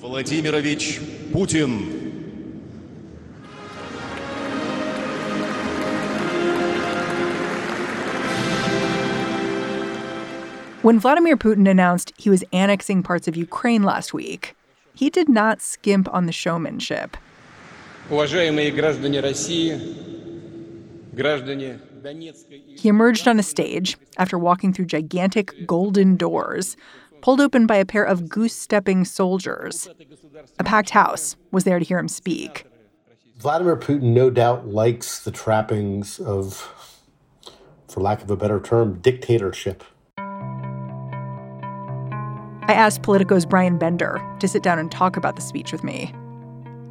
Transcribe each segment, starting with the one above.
Владимирович Путин. When Vladimir Putin announced he was annexing parts of Ukraine last week, he did not skimp on the showmanship. Уважаемые граждане России, граждане Донецкой и He emerged on a stage after walking through gigantic golden doors, pulled open by a pair of goose stepping soldiers. A packed house was there to hear him speak. Vladimir Putin no doubt likes the trappings of, for lack of a better term, dictatorship. I asked Politico's Brian Bender to sit down and talk about the speech with me.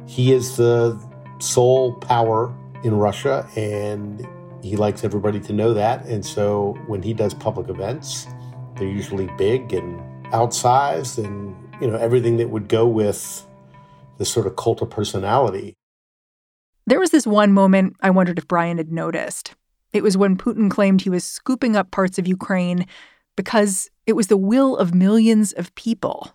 He is the sole power in Russia, and he likes everybody to know that. And so when he does public events, they're usually big and outsized and, you know, everything that would go with this sort of cult of personality. There was this one moment I wondered if Brian had noticed. It was when Putin claimed he was scooping up parts of Ukraine because it was the will of millions of people.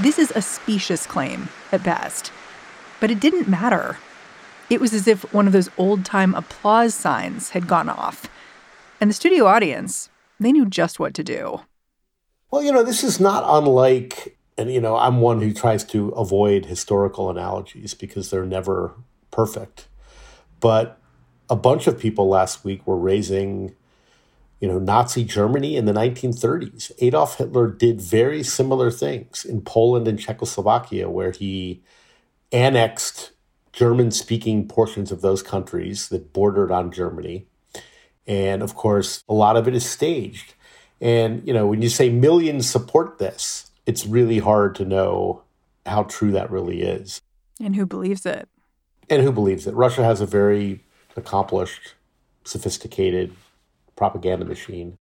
This is a specious claim at best, but it didn't matter. It was as if one of those old time applause signs had gone off. And the studio audience, they knew just what to do. Well, you know, this is not unlike, and, you know, I'm one who tries to avoid historical analogies because they're never perfect. But a bunch of people last week were raising, you know, Nazi Germany in the 1930s. Adolf Hitler did very similar things in Poland and Czechoslovakia, where he annexed German speaking portions of those countries that bordered on Germany. And of course, a lot of it is staged. And, you know, when you say millions support this, it's really hard to know how true that really is And who believes it? and who believes it. Russia has a very accomplished, sophisticated propaganda machine.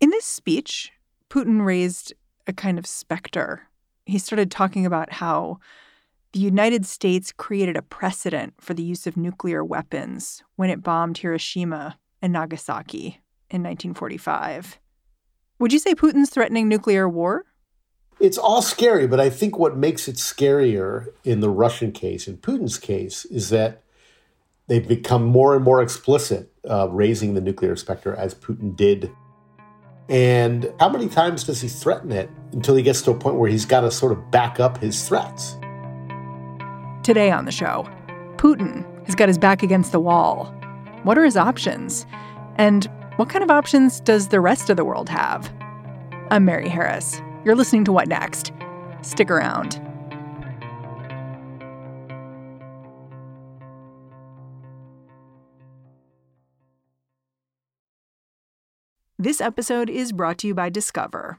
In this speech, Putin raised a kind of specter. He started talking about how the United States created a precedent for the use of nuclear weapons when it bombed Hiroshima and Nagasaki in 1945. Would you say Putin's threatening nuclear war? It's all scary, but I think what makes it scarier in the Russian case, in Putin's case, is that they've become more and more explicit, uh, raising the nuclear specter as Putin did. And how many times does he threaten it until he gets to a point where he's got to sort of back up his threats? Today on the show, Putin has got his back against the wall. What are his options? And what kind of options does the rest of the world have? I'm Mary Harris. You're listening to What Next? Stick around. This episode is brought to you by Discover.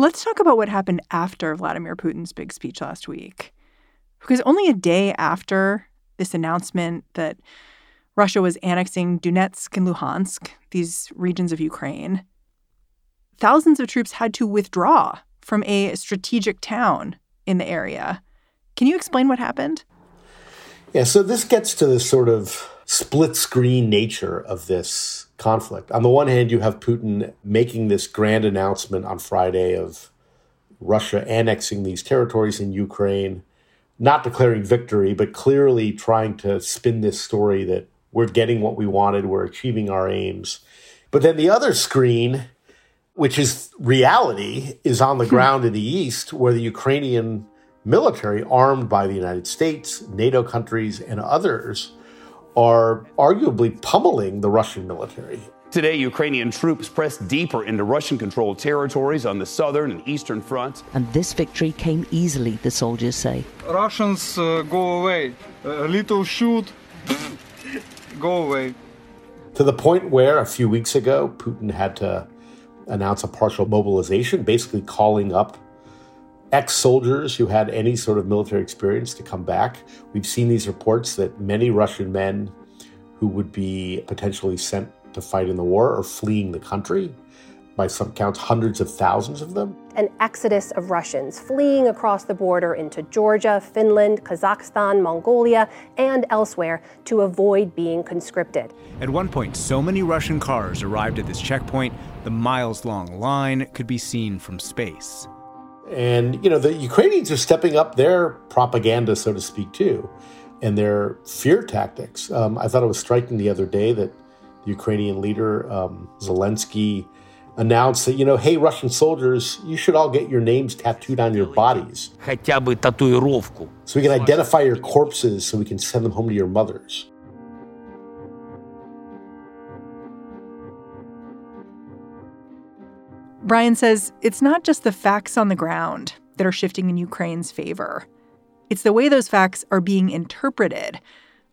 Let's talk about what happened after Vladimir Putin's big speech last week. Because only a day after this announcement that Russia was annexing Donetsk and Luhansk, these regions of Ukraine, thousands of troops had to withdraw from a strategic town in the area. Can you explain what happened? Yeah, so this gets to the sort of split screen nature of this conflict. On the one hand, you have Putin making this grand announcement on Friday of Russia annexing these territories in Ukraine. not declaring victory, but clearly trying to spin this story that we're getting what we wanted, we're achieving our aims. But then the other screen, which is reality, is on the hmm. ground in the east, where the Ukrainian military, armed by the United States, NATO countries, and others, are arguably pummeling the Russian military. Today, Ukrainian troops pressed deeper into Russian controlled territories on the southern and eastern fronts. And this victory came easily, the soldiers say. Russians uh, go away. A little shoot, go away. To the point where a few weeks ago, Putin had to announce a partial mobilization, basically calling up ex soldiers who had any sort of military experience to come back. We've seen these reports that many Russian men who would be potentially sent to fight in the war are fleeing the country. By some counts, hundreds of thousands of them. An exodus of Russians fleeing across the border into Georgia, Finland, Kazakhstan, Mongolia, and elsewhere to avoid being conscripted. At one point, so many Russian cars arrived at this checkpoint, the miles long line could be seen from space. And, you know, the Ukrainians are stepping up their propaganda, so to speak, too, and their fear tactics. Um, I thought it was striking the other day that the Ukrainian leader um, Zelensky announced that, you know, hey, Russian soldiers, you should all get your names tattooed on your bodies. So we can identify your corpses so we can send them home to your mothers. Brian says it's not just the facts on the ground that are shifting in Ukraine's favor. It's the way those facts are being interpreted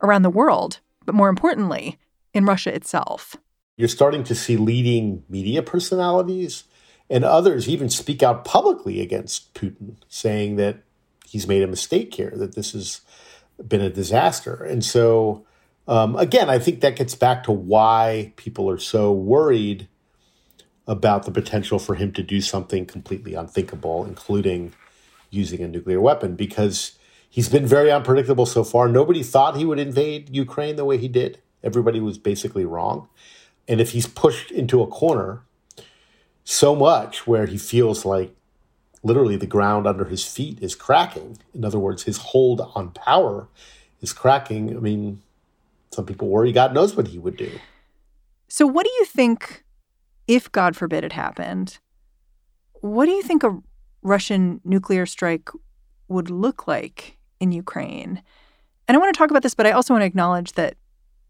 around the world, but more importantly, in Russia itself. You're starting to see leading media personalities and others even speak out publicly against Putin, saying that he's made a mistake here, that this has been a disaster. And so, um, again, I think that gets back to why people are so worried about the potential for him to do something completely unthinkable, including using a nuclear weapon, because he's been very unpredictable so far. Nobody thought he would invade Ukraine the way he did. Everybody was basically wrong. And if he's pushed into a corner so much where he feels like literally the ground under his feet is cracking, in other words, his hold on power is cracking, I mean, some people worry God knows what he would do. So, what do you think, if God forbid it happened, what do you think a Russian nuclear strike would look like in Ukraine? And I want to talk about this, but I also want to acknowledge that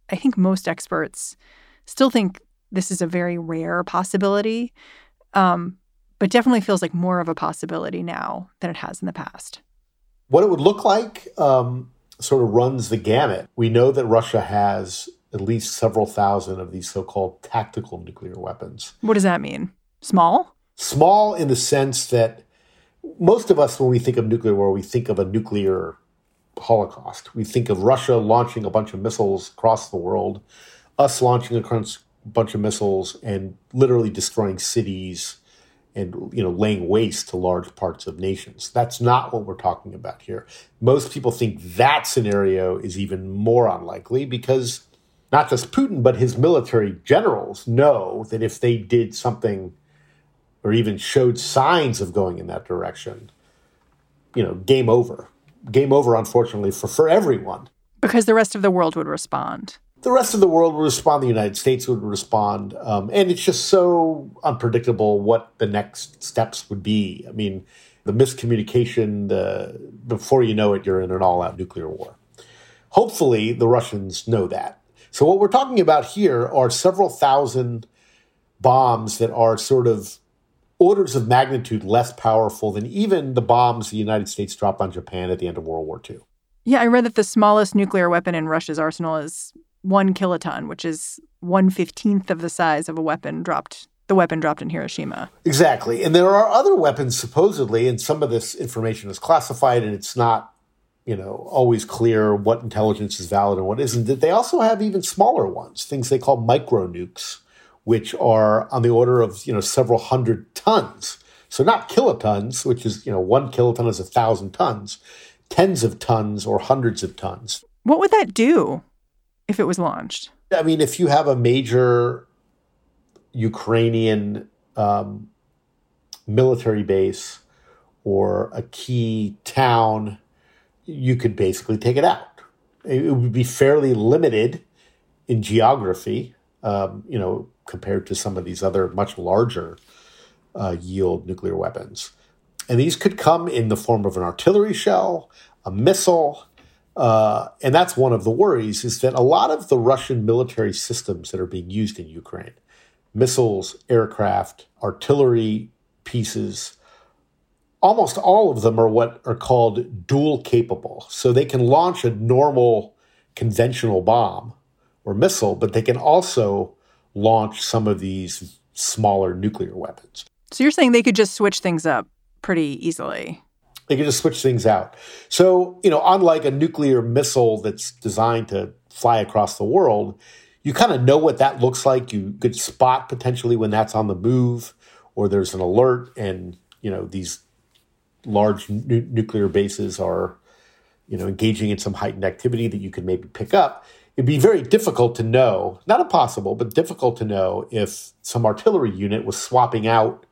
I think most experts still think this is a very rare possibility, um, but definitely feels like more of a possibility now than it has in the past. What it would look like um, sort of runs the gamut. We know that Russia has at least several thousand of these so called tactical nuclear weapons. What does that mean? Small? Small in the sense that most of us, when we think of nuclear war, we think of a nuclear Holocaust. We think of Russia launching a bunch of missiles across the world, us launching a bunch of missiles and literally destroying cities and you know laying waste to large parts of nations. That's not what we're talking about here. Most people think that scenario is even more unlikely because not just Putin but his military generals know that if they did something or even showed signs of going in that direction, you know, game over game over, unfortunately, for, for everyone. Because the rest of the world would respond. The rest of the world would respond. The United States would respond. Um, and it's just so unpredictable what the next steps would be. I mean, the miscommunication, the, before you know it, you're in an all out nuclear war. Hopefully, the Russians know that. So, what we're talking about here are several thousand bombs that are sort of orders of magnitude less powerful than even the bombs the United States dropped on Japan at the end of World War II. Yeah, I read that the smallest nuclear weapon in Russia's arsenal is one kiloton, which is one fifteenth of the size of a weapon dropped. The weapon dropped in Hiroshima. Exactly, and there are other weapons supposedly, and some of this information is classified, and it's not, you know, always clear what intelligence is valid and what isn't. That they also have even smaller ones, things they call micro nukes, which are on the order of you know several hundred tons. So not kilotons, which is you know one kiloton is a thousand tons, tens of tons or hundreds of tons. What would that do if it was launched? I mean, if you have a major Ukrainian um, military base or a key town, you could basically take it out. It would be fairly limited in geography, um, you know, compared to some of these other much larger uh, yield nuclear weapons. And these could come in the form of an artillery shell, a missile, uh, and that's one of the worries is that a lot of the Russian military systems that are being used in Ukraine, missiles, aircraft, artillery pieces, almost all of them are what are called dual capable. So they can launch a normal conventional bomb or missile, but they can also launch some of these smaller nuclear weapons. So you're saying they could just switch things up pretty easily? They can just switch things out. So, you know, unlike a nuclear missile that's designed to fly across the world, you kind of know what that looks like. You could spot potentially when that's on the move or there's an alert and, you know, these large nu- nuclear bases are, you know, engaging in some heightened activity that you could maybe pick up. It'd be very difficult to know, not impossible, but difficult to know if some artillery unit was swapping out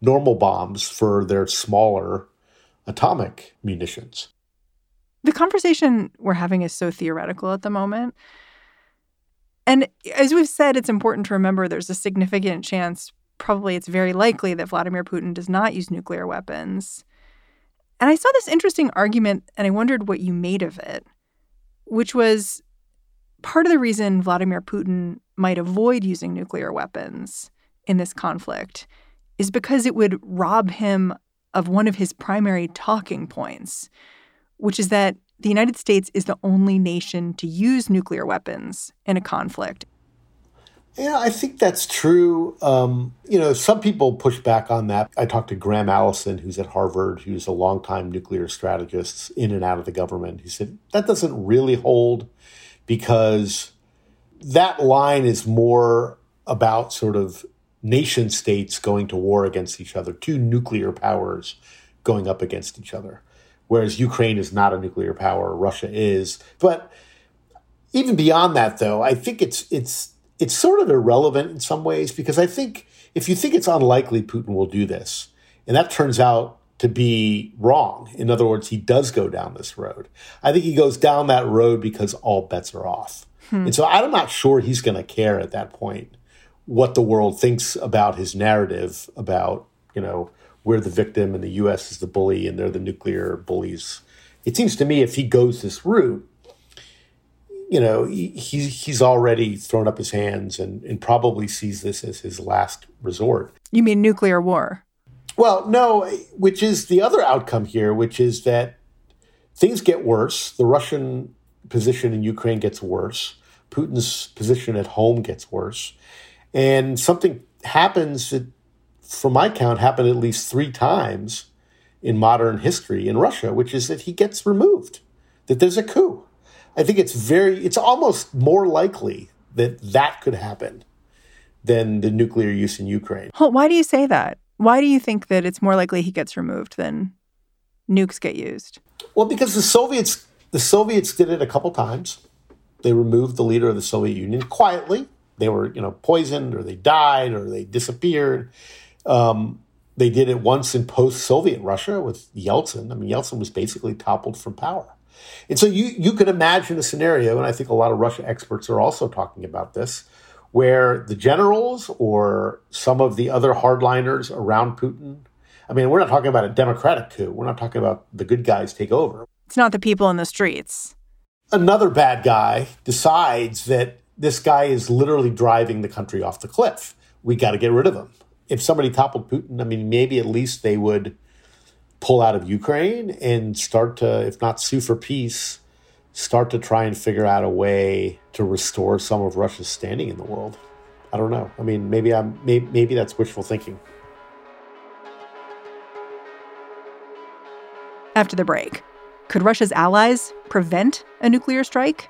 normal bombs for their smaller atomic munitions. The conversation we're having is so theoretical at the moment. And as we've said, it's important to remember there's a significant chance, probably it's very likely, that Vladimir Putin does not use nuclear weapons. And I saw this interesting argument and I wondered what you made of it, which was part of the reason Vladimir Putin might avoid using nuclear weapons in this conflict is because it would rob him of one of his primary talking points, which is that the United States is the only nation to use nuclear weapons in a conflict. Yeah, I think that's true. Um, you know, some people push back on that. I talked to Graham Allison, who's at Harvard, who's a longtime nuclear strategist in and out of the government. He said that doesn't really hold because that line is more about sort of nation states going to war against each other, two nuclear powers going up against each other. Whereas Ukraine is not a nuclear power, Russia is. But even beyond that, though, I think it's it's it's sort of irrelevant in some ways because I think if you think it's unlikely Putin will do this, and that turns out to be wrong. In other words, he does go down this road. I think he goes down that road because all bets are off. Hmm. And so I'm not sure he's going to care at that point what the world thinks about his narrative about, you know, we're the victim and the US is the bully and they're the nuclear bullies. It seems to me if he goes this route, you know, he, he's already thrown up his hands and, and probably sees this as his last resort. You mean nuclear war? Well, no, which is the other outcome here, which is that things get worse. The Russian position in Ukraine gets worse. Putin's position at home gets worse. And something happens that, from my count, happened at least three times in modern history in Russia, which is that he gets removed, that there's a coup. I think it's very, it's almost more likely that that could happen than the nuclear use in Ukraine. Why do you say that? Why do you think that it's more likely he gets removed than nukes get used? Well, because the Soviets, the Soviets did it a couple times. They removed the leader of the Soviet Union quietly they were you know poisoned or they died or they disappeared. Um, they did it once in post-Soviet Russia with Yeltsin. I mean, Yeltsin was basically toppled from power. And so you you could imagine a scenario, and I think a lot of Russia experts are also talking about this, where the generals or some of the other hardliners around Putin. I mean, we're not talking about a democratic coup. We're not talking about the good guys take over. It's not the people in the streets. Another bad guy decides that this guy is literally driving the country off the cliff. We got to get rid of him. If somebody toppled Putin, I mean, maybe at least they would pull out of Ukraine and start to, if not sue for peace, start to try and figure out a way to restore some of Russia's standing in the world. I don't know. I mean, maybe I'm maybe, maybe that's wishful thinking. After the break, could Russia's allies prevent a nuclear strike?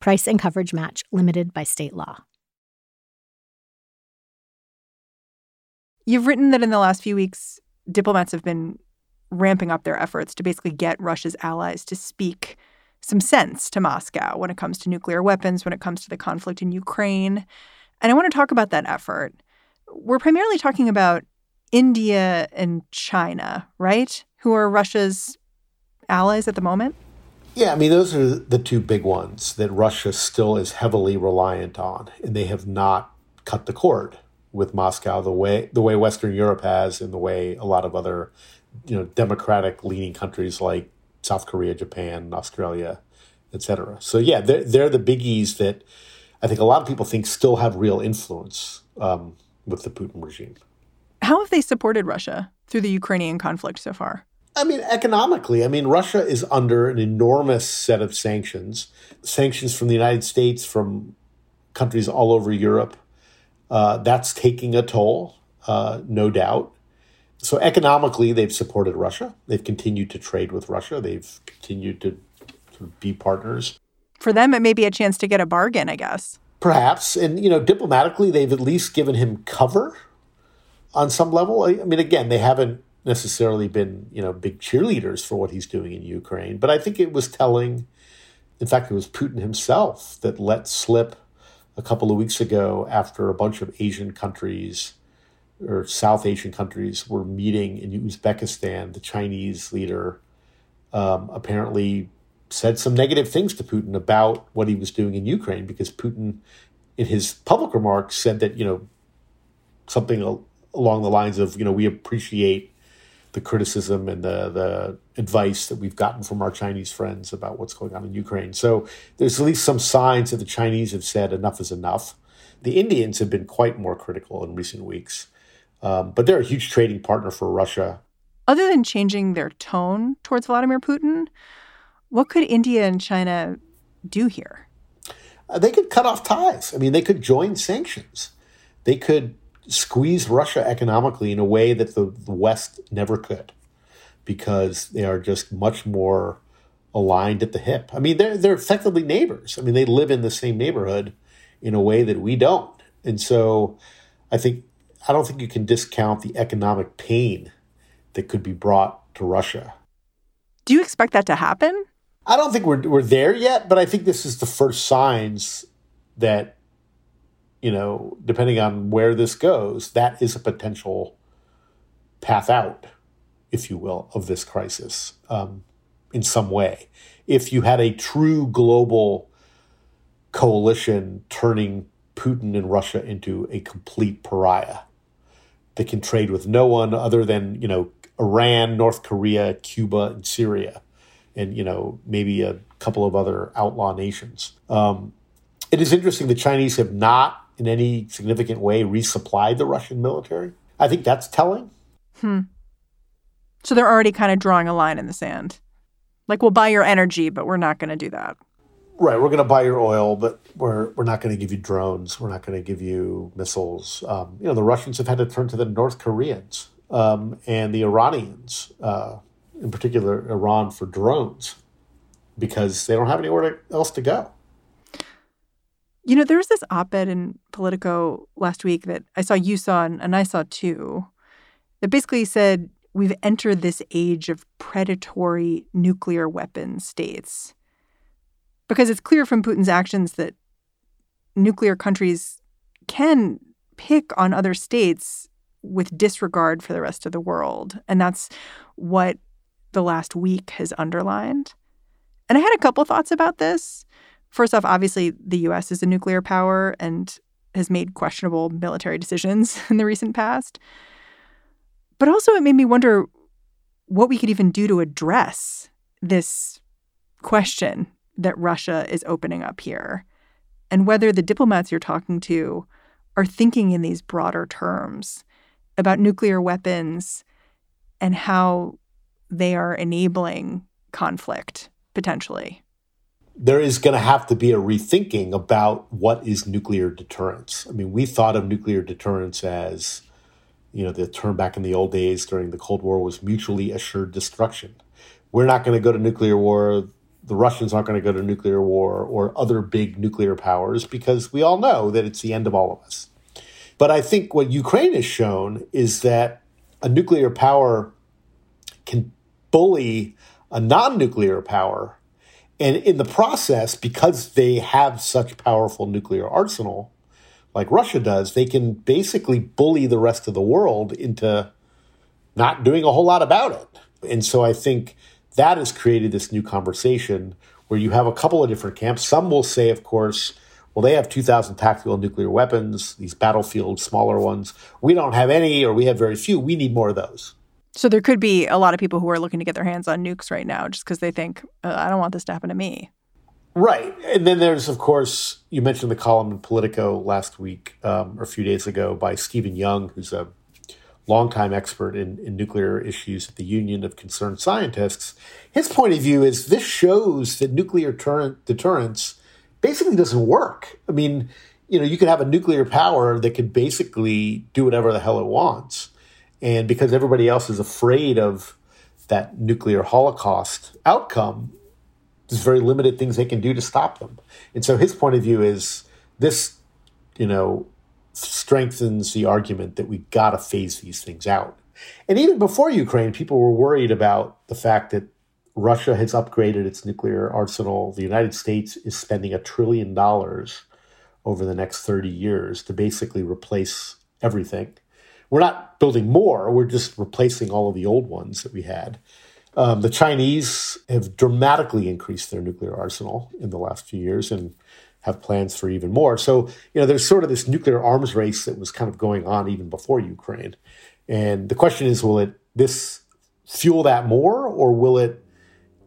Price and coverage match limited by state law. You've written that in the last few weeks, diplomats have been ramping up their efforts to basically get Russia's allies to speak some sense to Moscow when it comes to nuclear weapons, when it comes to the conflict in Ukraine. And I want to talk about that effort we're primarily talking about India and China, right? Who are Russia's allies at the moment? Yeah, I mean, those are the two big ones that Russia still is heavily reliant on, and they have not cut the cord with Moscow the way the way Western Europe has, and the way a lot of other, you know, democratic leaning countries like South Korea, Japan, Australia, etc. So yeah, they're they're the biggies that I think a lot of people think still have real influence. Um, with the Putin regime. How have they supported Russia through the Ukrainian conflict so far? I mean, economically, I mean, Russia is under an enormous set of sanctions, sanctions from the United States, from countries all over Europe. Uh, that's taking a toll, uh, no doubt. So, economically, they've supported Russia. They've continued to trade with Russia. They've continued to, to be partners. For them, it may be a chance to get a bargain, I guess. Perhaps. And, you know, diplomatically, they've at least given him cover on some level. I mean, again, they haven't necessarily been, you know, big cheerleaders for what he's doing in Ukraine. But I think it was telling. In fact, it was Putin himself that let slip a couple of weeks ago after a bunch of Asian countries or South Asian countries were meeting in Uzbekistan. The Chinese leader um, apparently said some negative things to Putin about what he was doing in Ukraine because Putin, in his public remarks, said that, you know, something along the lines of, you know, we appreciate the criticism and the, the advice that we've gotten from our Chinese friends about what's going on in Ukraine. So there's at least some signs that the Chinese have said enough is enough. The Indians have been quite more critical in recent weeks, um, but they're a huge trading partner for Russia. Other than changing their tone towards Vladimir Putin, what could India and China do here? Uh, they could cut off ties. I mean, they could join sanctions. They could squeeze Russia economically in a way that the, the West never could because they are just much more aligned at the hip. I mean, they're, they're effectively neighbors. I mean, they live in the same neighborhood in a way that we don't. And so I think, I don't think you can discount the economic pain that could be brought to Russia. Do you expect that to happen? I don't think we're we're there yet, but I think this is the first signs that you know, depending on where this goes, that is a potential path out, if you will, of this crisis um, in some way. If you had a true global coalition turning Putin and Russia into a complete pariah that can trade with no one other than, you know, Iran, North Korea, Cuba, and Syria and you know maybe a couple of other outlaw nations. Um, it is interesting the Chinese have not, in any significant way, resupplied the Russian military. I think that's telling. Hmm. So they're already kind of drawing a line in the sand. Like we'll buy your energy, but we're not going to do that. Right, we're going to buy your oil, but we're we're not going to give you drones. We're not going to give you missiles. Um, you know, the Russians have had to turn to the North Koreans um, and the Iranians uh, in particular Iran, for drones because they don't have anywhere else to go. You know, there was this op ed in Politico last week that I saw you saw and, and I saw too that basically said we've entered this age of predatory nuclear weapon states. Because it's clear from Putin's actions that nuclear countries can pick on other states with disregard for the rest of the world. And that's what the last week has underlined. And I had a couple thoughts about this. First off, obviously, the US is a nuclear power and has made questionable military decisions in the recent past. But also, it made me wonder what we could even do to address this question that Russia is opening up here and whether the diplomats you're talking to are thinking in these broader terms about nuclear weapons and how they are enabling conflict potentially. There is going to have to be a rethinking about what is nuclear deterrence. I mean, we thought of nuclear deterrence as, you know, the term back in the old days during the Cold War was mutually assured destruction. We're not going to go to nuclear war. The Russians aren't going to go to nuclear war or other big nuclear powers because we all know that it's the end of all of us. But I think what Ukraine has shown is that a nuclear power can bully a non nuclear power. And in the process, because they have such powerful nuclear arsenal, like Russia does, they can basically bully the rest of the world into not doing a whole lot about it. And so I think that has created this new conversation where you have a couple of different camps. Some will say, of course, well, they have 2,000 tactical nuclear weapons, these battlefield smaller ones. We don't have any, or we have very few. We need more of those. So there could be a lot of people who are looking to get their hands on nukes right now just because they think, uh, I don't want this to happen to me. Right. And then there's, of course, you mentioned the column in Politico last week um, or a few days ago by Stephen Young, who's a longtime expert in, in nuclear issues at the Union of Concerned Scientists. His point of view is this shows that nuclear deterrence basically doesn't work. I mean, you know, you could have a nuclear power that could basically do whatever the hell it wants. And because everybody else is afraid of that nuclear holocaust outcome, there's very limited things they can do to stop them. And so his point of view is this, you know, strengthens the argument that we got to phase these things out. And even before Ukraine, people were worried about the fact that Russia has upgraded its nuclear arsenal. The United States is spending a trillion dollars over the next 30 years to basically replace everything. We're not building more, we're just replacing all of the old ones that we had. Um, the Chinese have dramatically increased their nuclear arsenal in the last few years and have plans for even more. So, you know, there's sort of this nuclear arms race that was kind of going on even before Ukraine. And the question is, will it this fuel that more or will it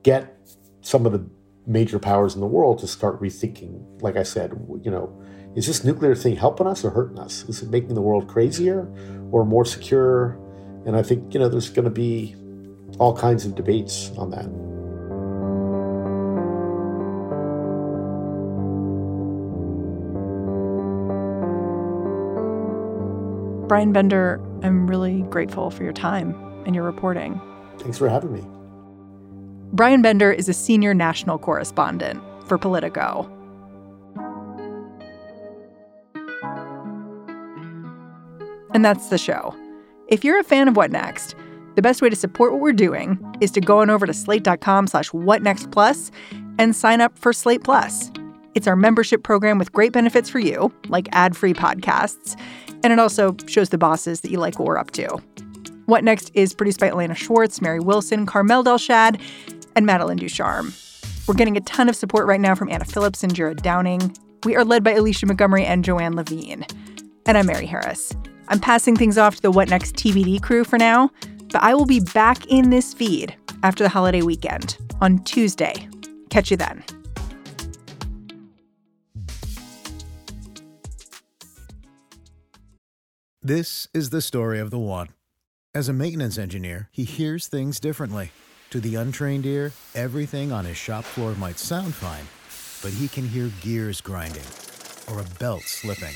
get some of the major powers in the world to start rethinking, like I said, you know, is this nuclear thing helping us or hurting us? Is it making the world crazier or more secure? And I think, you know, there's going to be all kinds of debates on that. Brian Bender, I'm really grateful for your time and your reporting. Thanks for having me. Brian Bender is a senior national correspondent for Politico. And that's the show. If you're a fan of What Next, the best way to support what we're doing is to go on over to slate.com slash whatnextplus and sign up for Slate Plus. It's our membership program with great benefits for you, like ad-free podcasts, and it also shows the bosses that you like what we're up to. What Next is produced by Elena Schwartz, Mary Wilson, Carmel Delshad, and Madeline Ducharme. We're getting a ton of support right now from Anna Phillips and Jared Downing. We are led by Alicia Montgomery and Joanne Levine. And I'm Mary Harris. I'm passing things off to the What Next TBD crew for now, but I will be back in this feed after the holiday weekend on Tuesday. Catch you then. This is the story of the one. As a maintenance engineer, he hears things differently to the untrained ear, everything on his shop floor might sound fine, but he can hear gears grinding or a belt slipping.